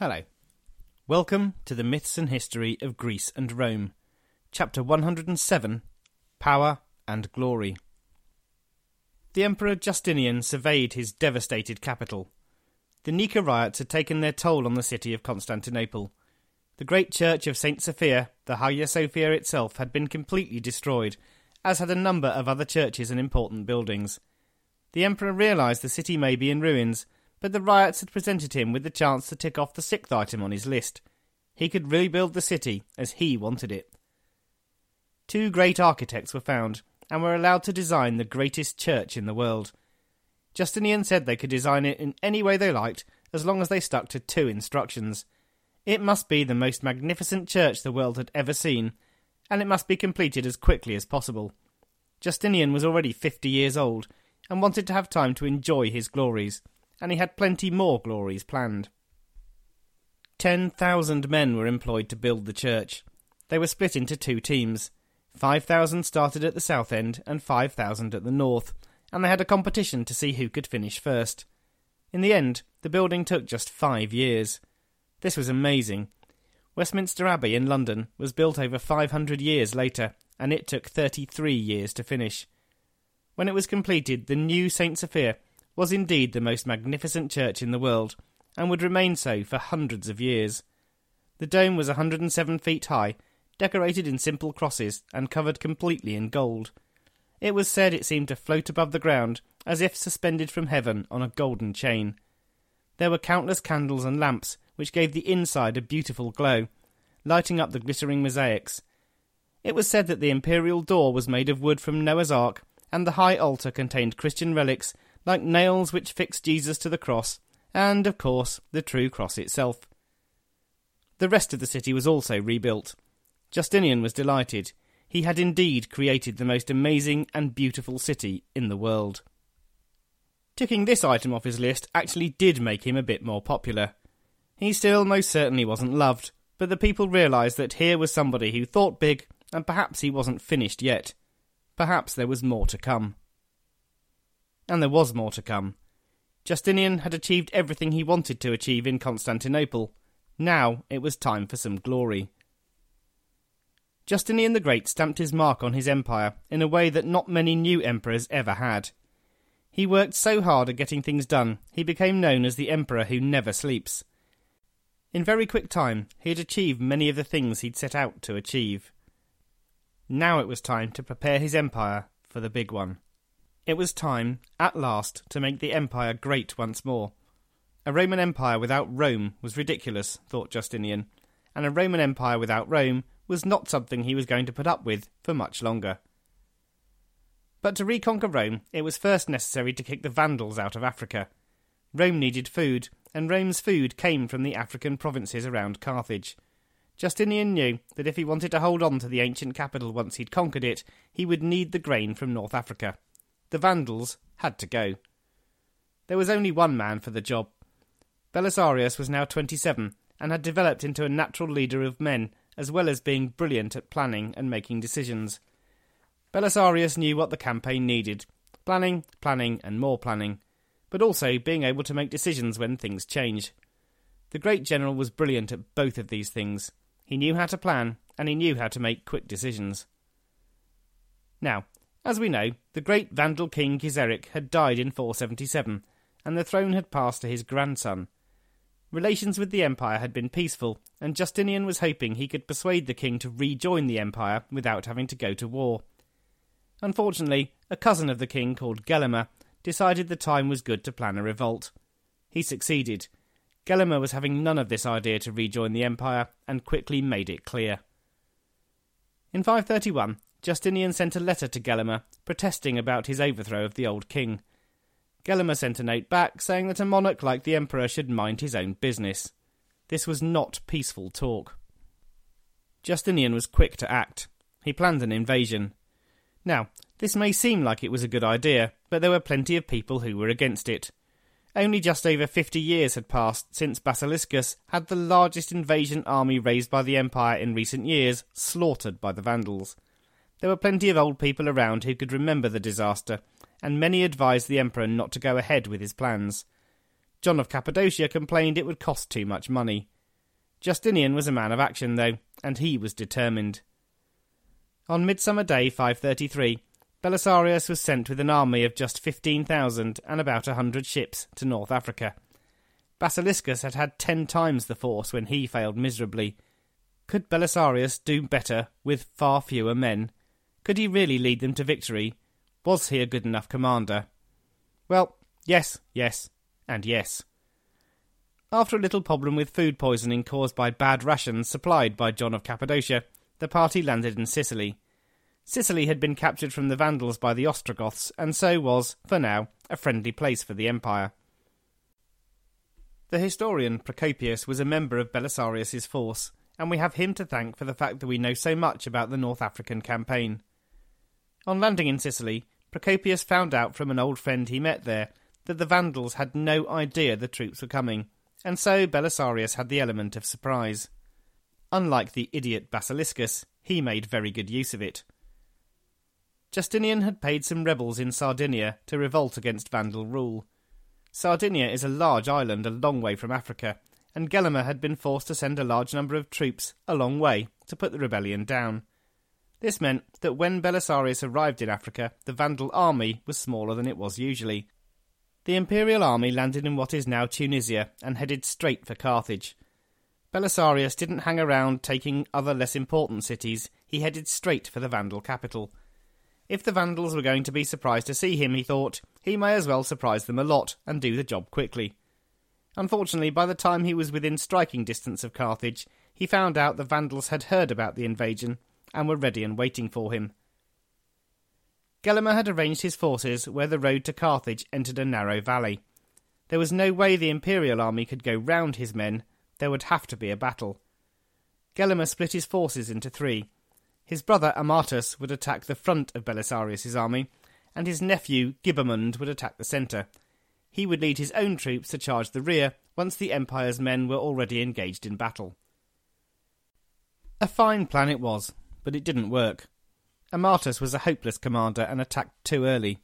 Hello. Welcome to the Myths and History of Greece and Rome, Chapter 107 Power and Glory. The Emperor Justinian surveyed his devastated capital. The Nika riots had taken their toll on the city of Constantinople. The great church of St. Sophia, the Hagia Sophia itself, had been completely destroyed, as had a number of other churches and important buildings. The Emperor realised the city may be in ruins but the riots had presented him with the chance to tick off the sixth item on his list. He could rebuild the city as he wanted it. Two great architects were found and were allowed to design the greatest church in the world. Justinian said they could design it in any way they liked as long as they stuck to two instructions. It must be the most magnificent church the world had ever seen, and it must be completed as quickly as possible. Justinian was already fifty years old and wanted to have time to enjoy his glories and he had plenty more glories planned. Ten thousand men were employed to build the church. They were split into two teams. Five thousand started at the south end and five thousand at the north, and they had a competition to see who could finish first. In the end, the building took just five years. This was amazing. Westminster Abbey in London was built over 500 years later, and it took 33 years to finish. When it was completed, the new St. Sophia was indeed the most magnificent church in the world, and would remain so for hundreds of years. The dome was 107 feet high, decorated in simple crosses, and covered completely in gold. It was said it seemed to float above the ground, as if suspended from heaven on a golden chain. There were countless candles and lamps, which gave the inside a beautiful glow, lighting up the glittering mosaics. It was said that the imperial door was made of wood from Noah's Ark, and the high altar contained Christian relics like nails which fixed Jesus to the cross, and, of course, the true cross itself. The rest of the city was also rebuilt. Justinian was delighted. He had indeed created the most amazing and beautiful city in the world. Ticking this item off his list actually did make him a bit more popular. He still most certainly wasn't loved, but the people realised that here was somebody who thought big, and perhaps he wasn't finished yet. Perhaps there was more to come and there was more to come. Justinian had achieved everything he wanted to achieve in Constantinople. Now it was time for some glory. Justinian the Great stamped his mark on his empire in a way that not many new emperors ever had. He worked so hard at getting things done, he became known as the emperor who never sleeps. In very quick time, he had achieved many of the things he'd set out to achieve. Now it was time to prepare his empire for the big one. It was time, at last, to make the empire great once more. A Roman Empire without Rome was ridiculous, thought Justinian, and a Roman Empire without Rome was not something he was going to put up with for much longer. But to reconquer Rome, it was first necessary to kick the Vandals out of Africa. Rome needed food, and Rome's food came from the African provinces around Carthage. Justinian knew that if he wanted to hold on to the ancient capital once he'd conquered it, he would need the grain from North Africa. The Vandals had to go. There was only one man for the job. Belisarius was now 27 and had developed into a natural leader of men, as well as being brilliant at planning and making decisions. Belisarius knew what the campaign needed planning, planning, and more planning, but also being able to make decisions when things change. The great general was brilliant at both of these things. He knew how to plan, and he knew how to make quick decisions. Now, as we know, the great Vandal king Geiseric had died in 477, and the throne had passed to his grandson. Relations with the empire had been peaceful, and Justinian was hoping he could persuade the king to rejoin the empire without having to go to war. Unfortunately, a cousin of the king called Gelimer decided the time was good to plan a revolt. He succeeded. Gelimer was having none of this idea to rejoin the empire and quickly made it clear. In 531, Justinian sent a letter to Gelimer protesting about his overthrow of the old king. Gelimer sent a note back saying that a monarch like the emperor should mind his own business. This was not peaceful talk. Justinian was quick to act. He planned an invasion. Now, this may seem like it was a good idea, but there were plenty of people who were against it. Only just over fifty years had passed since Basiliscus had the largest invasion army raised by the empire in recent years slaughtered by the Vandals. There were plenty of old people around who could remember the disaster, and many advised the emperor not to go ahead with his plans. John of Cappadocia complained it would cost too much money. Justinian was a man of action, though, and he was determined. On Midsummer Day 533, Belisarius was sent with an army of just 15,000 and about a hundred ships to North Africa. Basiliscus had had ten times the force when he failed miserably. Could Belisarius do better with far fewer men? Could he really lead them to victory? Was he a good enough commander? Well, yes, yes, and yes. After a little problem with food poisoning caused by bad rations supplied by John of Cappadocia, the party landed in Sicily. Sicily had been captured from the Vandals by the Ostrogoths, and so was, for now, a friendly place for the empire. The historian Procopius was a member of Belisarius's force, and we have him to thank for the fact that we know so much about the North African campaign. On landing in Sicily, Procopius found out from an old friend he met there that the Vandals had no idea the troops were coming, and so Belisarius had the element of surprise. Unlike the idiot Basiliscus, he made very good use of it. Justinian had paid some rebels in Sardinia to revolt against Vandal rule. Sardinia is a large island a long way from Africa, and Gelimer had been forced to send a large number of troops a long way to put the rebellion down. This meant that when Belisarius arrived in Africa, the Vandal army was smaller than it was usually. The imperial army landed in what is now Tunisia and headed straight for Carthage. Belisarius didn't hang around taking other less important cities, he headed straight for the Vandal capital. If the Vandals were going to be surprised to see him, he thought, he may as well surprise them a lot and do the job quickly. Unfortunately, by the time he was within striking distance of Carthage, he found out the Vandals had heard about the invasion and were ready and waiting for him. Gelimer had arranged his forces where the road to Carthage entered a narrow valley. There was no way the Imperial army could go round his men, there would have to be a battle. Gelimer split his forces into three. His brother Ammatas would attack the front of Belisarius's army, and his nephew Gibamund would attack the centre. He would lead his own troops to charge the rear once the Empire's men were already engaged in battle. A fine plan it was, but it didn't work. Ammatas was a hopeless commander and attacked too early.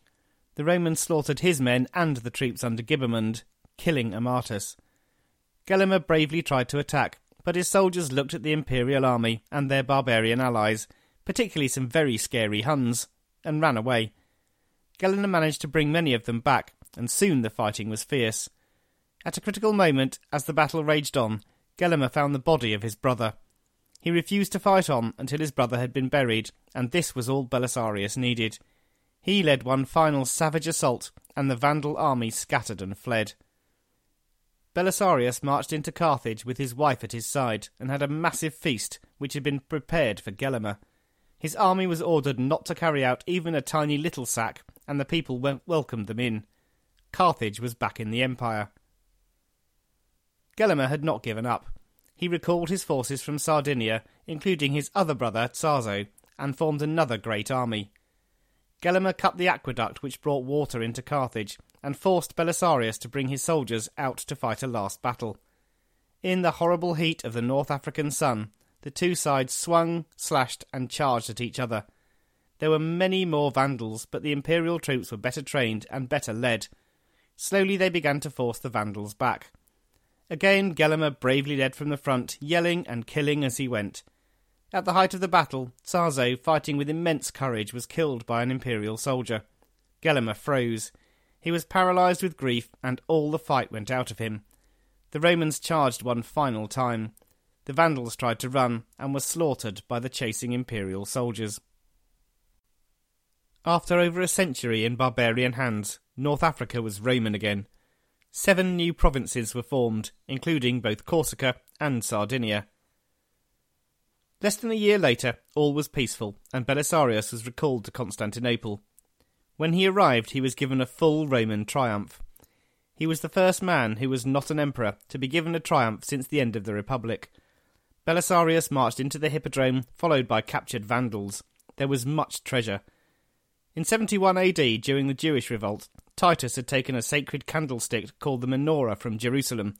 The Romans slaughtered his men and the troops under Gibamund, killing Ammatas. Gelimer bravely tried to attack, but his soldiers looked at the imperial army and their barbarian allies, particularly some very scary Huns, and ran away. Gelimer managed to bring many of them back, and soon the fighting was fierce. At a critical moment, as the battle raged on, Gelimer found the body of his brother. He refused to fight on until his brother had been buried, and this was all Belisarius needed. He led one final savage assault, and the Vandal army scattered and fled. Belisarius marched into Carthage with his wife at his side, and had a massive feast which had been prepared for Gelimer. His army was ordered not to carry out even a tiny little sack, and the people welcomed them in. Carthage was back in the empire. Gelimer had not given up he recalled his forces from Sardinia, including his other brother Tzazo, and formed another great army. Gelimer cut the aqueduct which brought water into Carthage, and forced Belisarius to bring his soldiers out to fight a last battle. In the horrible heat of the North African sun, the two sides swung, slashed, and charged at each other. There were many more Vandals, but the Imperial troops were better trained and better led. Slowly they began to force the Vandals back. Again, Gelimer bravely led from the front, yelling and killing as he went. At the height of the battle, Tzazo, fighting with immense courage, was killed by an imperial soldier. Gelimer froze. He was paralysed with grief, and all the fight went out of him. The Romans charged one final time. The Vandals tried to run, and were slaughtered by the chasing imperial soldiers. After over a century in barbarian hands, North Africa was Roman again seven new provinces were formed, including both Corsica and Sardinia. Less than a year later, all was peaceful, and Belisarius was recalled to Constantinople. When he arrived, he was given a full Roman triumph. He was the first man who was not an emperor to be given a triumph since the end of the Republic. Belisarius marched into the Hippodrome, followed by captured Vandals. There was much treasure. In 71 AD, during the Jewish revolt, Titus had taken a sacred candlestick called the menorah from Jerusalem.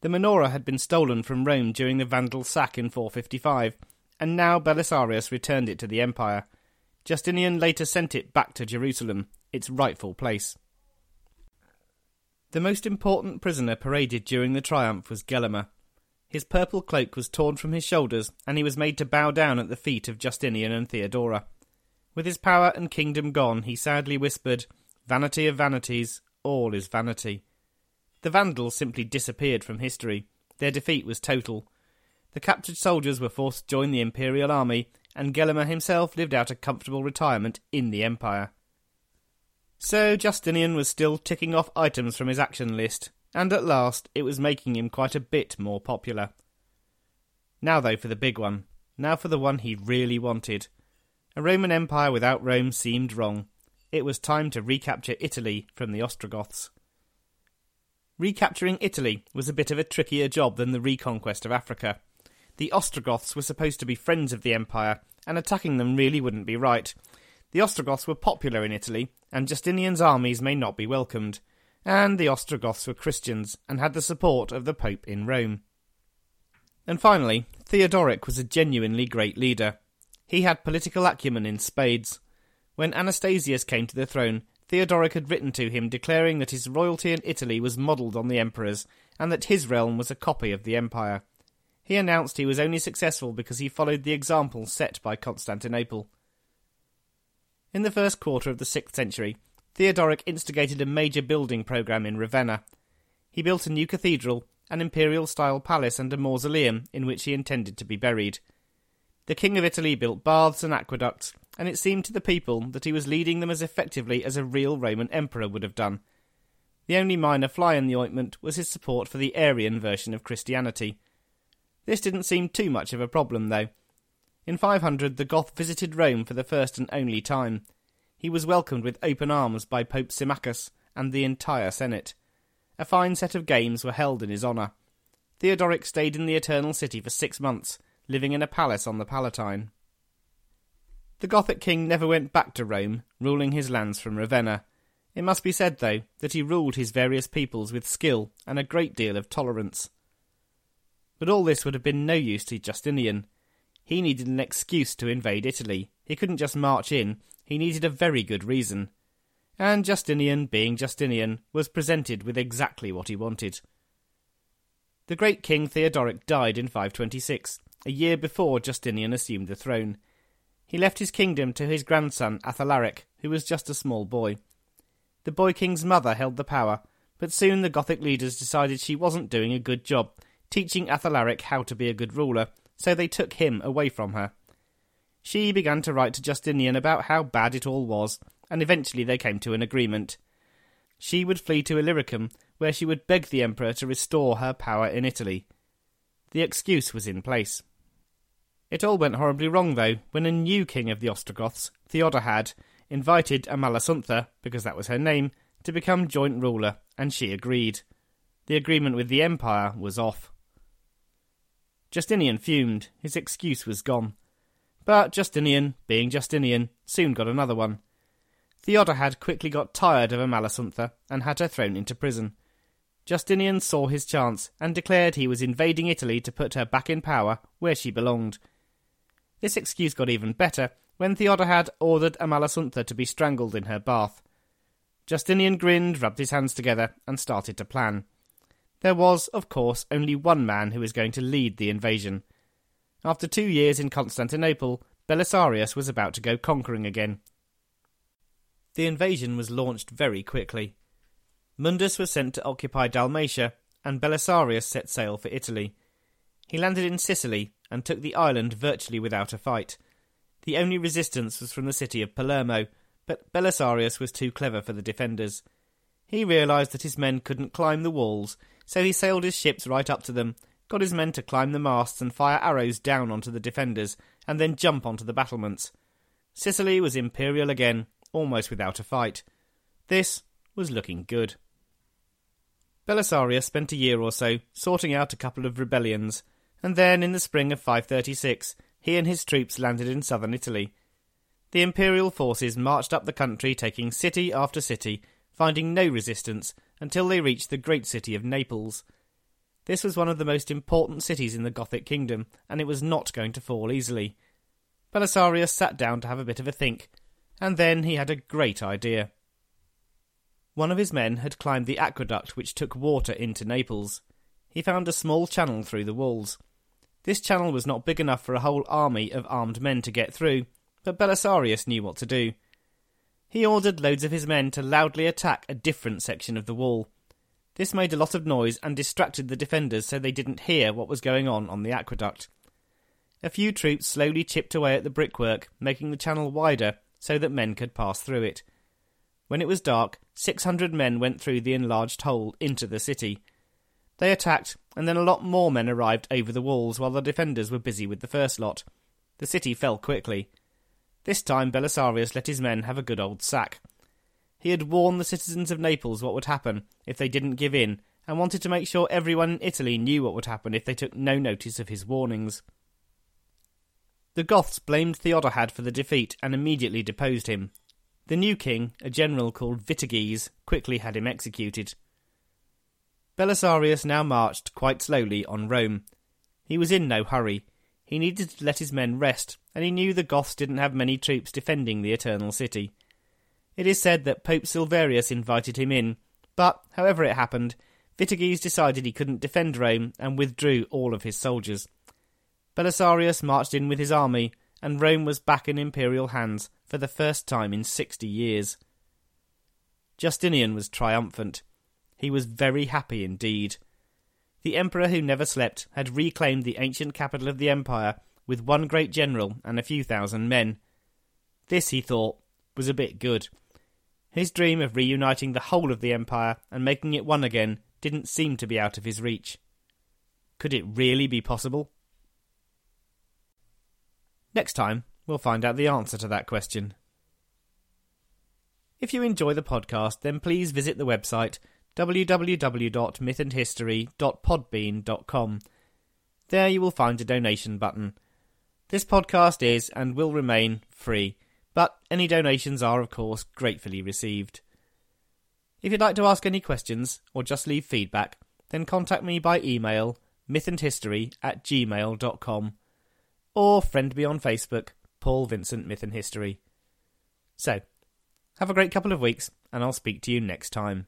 The menorah had been stolen from Rome during the Vandal sack in 455, and now Belisarius returned it to the empire. Justinian later sent it back to Jerusalem, its rightful place. The most important prisoner paraded during the triumph was Gelimer. His purple cloak was torn from his shoulders, and he was made to bow down at the feet of Justinian and Theodora. With his power and kingdom gone, he sadly whispered, Vanity of vanities, all is vanity. The Vandals simply disappeared from history. Their defeat was total. The captured soldiers were forced to join the imperial army, and Gelimer himself lived out a comfortable retirement in the empire. So Justinian was still ticking off items from his action list, and at last it was making him quite a bit more popular. Now, though, for the big one. Now for the one he really wanted. A Roman Empire without Rome seemed wrong. It was time to recapture Italy from the Ostrogoths. Recapturing Italy was a bit of a trickier job than the reconquest of Africa. The Ostrogoths were supposed to be friends of the empire, and attacking them really wouldn't be right. The Ostrogoths were popular in Italy, and Justinian's armies may not be welcomed. And the Ostrogoths were Christians, and had the support of the Pope in Rome. And finally, Theodoric was a genuinely great leader. He had political acumen in spades. When Anastasius came to the throne, Theodoric had written to him declaring that his royalty in Italy was modelled on the emperor's, and that his realm was a copy of the empire. He announced he was only successful because he followed the example set by Constantinople. In the first quarter of the sixth century, Theodoric instigated a major building programme in Ravenna. He built a new cathedral, an imperial style palace, and a mausoleum in which he intended to be buried. The King of Italy built baths and aqueducts, and it seemed to the people that he was leading them as effectively as a real Roman emperor would have done. The only minor fly in the ointment was his support for the Arian version of Christianity. This didn't seem too much of a problem, though. In 500, the Goth visited Rome for the first and only time. He was welcomed with open arms by Pope Symmachus and the entire Senate. A fine set of games were held in his honour. Theodoric stayed in the Eternal City for six months, living in a palace on the Palatine. The Gothic king never went back to Rome, ruling his lands from Ravenna. It must be said, though, that he ruled his various peoples with skill and a great deal of tolerance. But all this would have been no use to Justinian. He needed an excuse to invade Italy. He couldn't just march in, he needed a very good reason. And Justinian, being Justinian, was presented with exactly what he wanted. The great king Theodoric died in 526, a year before Justinian assumed the throne. He left his kingdom to his grandson Athalaric, who was just a small boy. The boy king's mother held the power, but soon the Gothic leaders decided she wasn't doing a good job, teaching Athalaric how to be a good ruler, so they took him away from her. She began to write to Justinian about how bad it all was, and eventually they came to an agreement. She would flee to Illyricum, where she would beg the emperor to restore her power in Italy. The excuse was in place. It all went horribly wrong, though, when a new king of the Ostrogoths, Theodahad, invited Amalasuntha, because that was her name, to become joint ruler, and she agreed. The agreement with the empire was off. Justinian fumed. His excuse was gone. But Justinian, being Justinian, soon got another one. Theodahad quickly got tired of Amalasuntha and had her thrown into prison. Justinian saw his chance and declared he was invading Italy to put her back in power where she belonged. This excuse got even better when Theodahad ordered Amalasuntha to be strangled in her bath. Justinian grinned, rubbed his hands together, and started to plan. There was, of course, only one man who was going to lead the invasion. After two years in Constantinople, Belisarius was about to go conquering again. The invasion was launched very quickly. Mundus was sent to occupy Dalmatia, and Belisarius set sail for Italy. He landed in Sicily and took the island virtually without a fight. The only resistance was from the city of Palermo, but Belisarius was too clever for the defenders. He realised that his men couldn't climb the walls, so he sailed his ships right up to them, got his men to climb the masts and fire arrows down onto the defenders, and then jump onto the battlements. Sicily was imperial again, almost without a fight. This was looking good. Belisarius spent a year or so sorting out a couple of rebellions, and then in the spring of 536 he and his troops landed in southern Italy. The imperial forces marched up the country, taking city after city, finding no resistance until they reached the great city of Naples. This was one of the most important cities in the Gothic kingdom, and it was not going to fall easily. Belisarius sat down to have a bit of a think, and then he had a great idea. One of his men had climbed the aqueduct which took water into Naples. He found a small channel through the walls. This channel was not big enough for a whole army of armed men to get through, but Belisarius knew what to do. He ordered loads of his men to loudly attack a different section of the wall. This made a lot of noise and distracted the defenders so they didn't hear what was going on on the aqueduct. A few troops slowly chipped away at the brickwork, making the channel wider so that men could pass through it. When it was dark, 600 men went through the enlarged hole into the city. They attacked, and then a lot more men arrived over the walls while the defenders were busy with the first lot. The city fell quickly. This time Belisarius let his men have a good old sack. He had warned the citizens of Naples what would happen if they didn't give in, and wanted to make sure everyone in Italy knew what would happen if they took no notice of his warnings. The Goths blamed Theodahad for the defeat and immediately deposed him. The new king, a general called Vitiges, quickly had him executed. Belisarius now marched quite slowly on Rome. He was in no hurry. He needed to let his men rest, and he knew the Goths didn't have many troops defending the Eternal City. It is said that Pope Silverius invited him in, but, however it happened, Vitiges decided he couldn't defend Rome and withdrew all of his soldiers. Belisarius marched in with his army, and Rome was back in imperial hands for the first time in sixty years. Justinian was triumphant. He was very happy indeed. The emperor who never slept had reclaimed the ancient capital of the empire with one great general and a few thousand men. This, he thought, was a bit good. His dream of reuniting the whole of the empire and making it one again didn't seem to be out of his reach. Could it really be possible? Next time, we'll find out the answer to that question. If you enjoy the podcast, then please visit the website www.mythandhistory.podbean.com. There you will find a donation button. This podcast is and will remain free, but any donations are, of course, gratefully received. If you'd like to ask any questions or just leave feedback, then contact me by email mythandhistory at gmail.com or friend me on Facebook, Paul Vincent Myth and History. So, have a great couple of weeks, and I'll speak to you next time.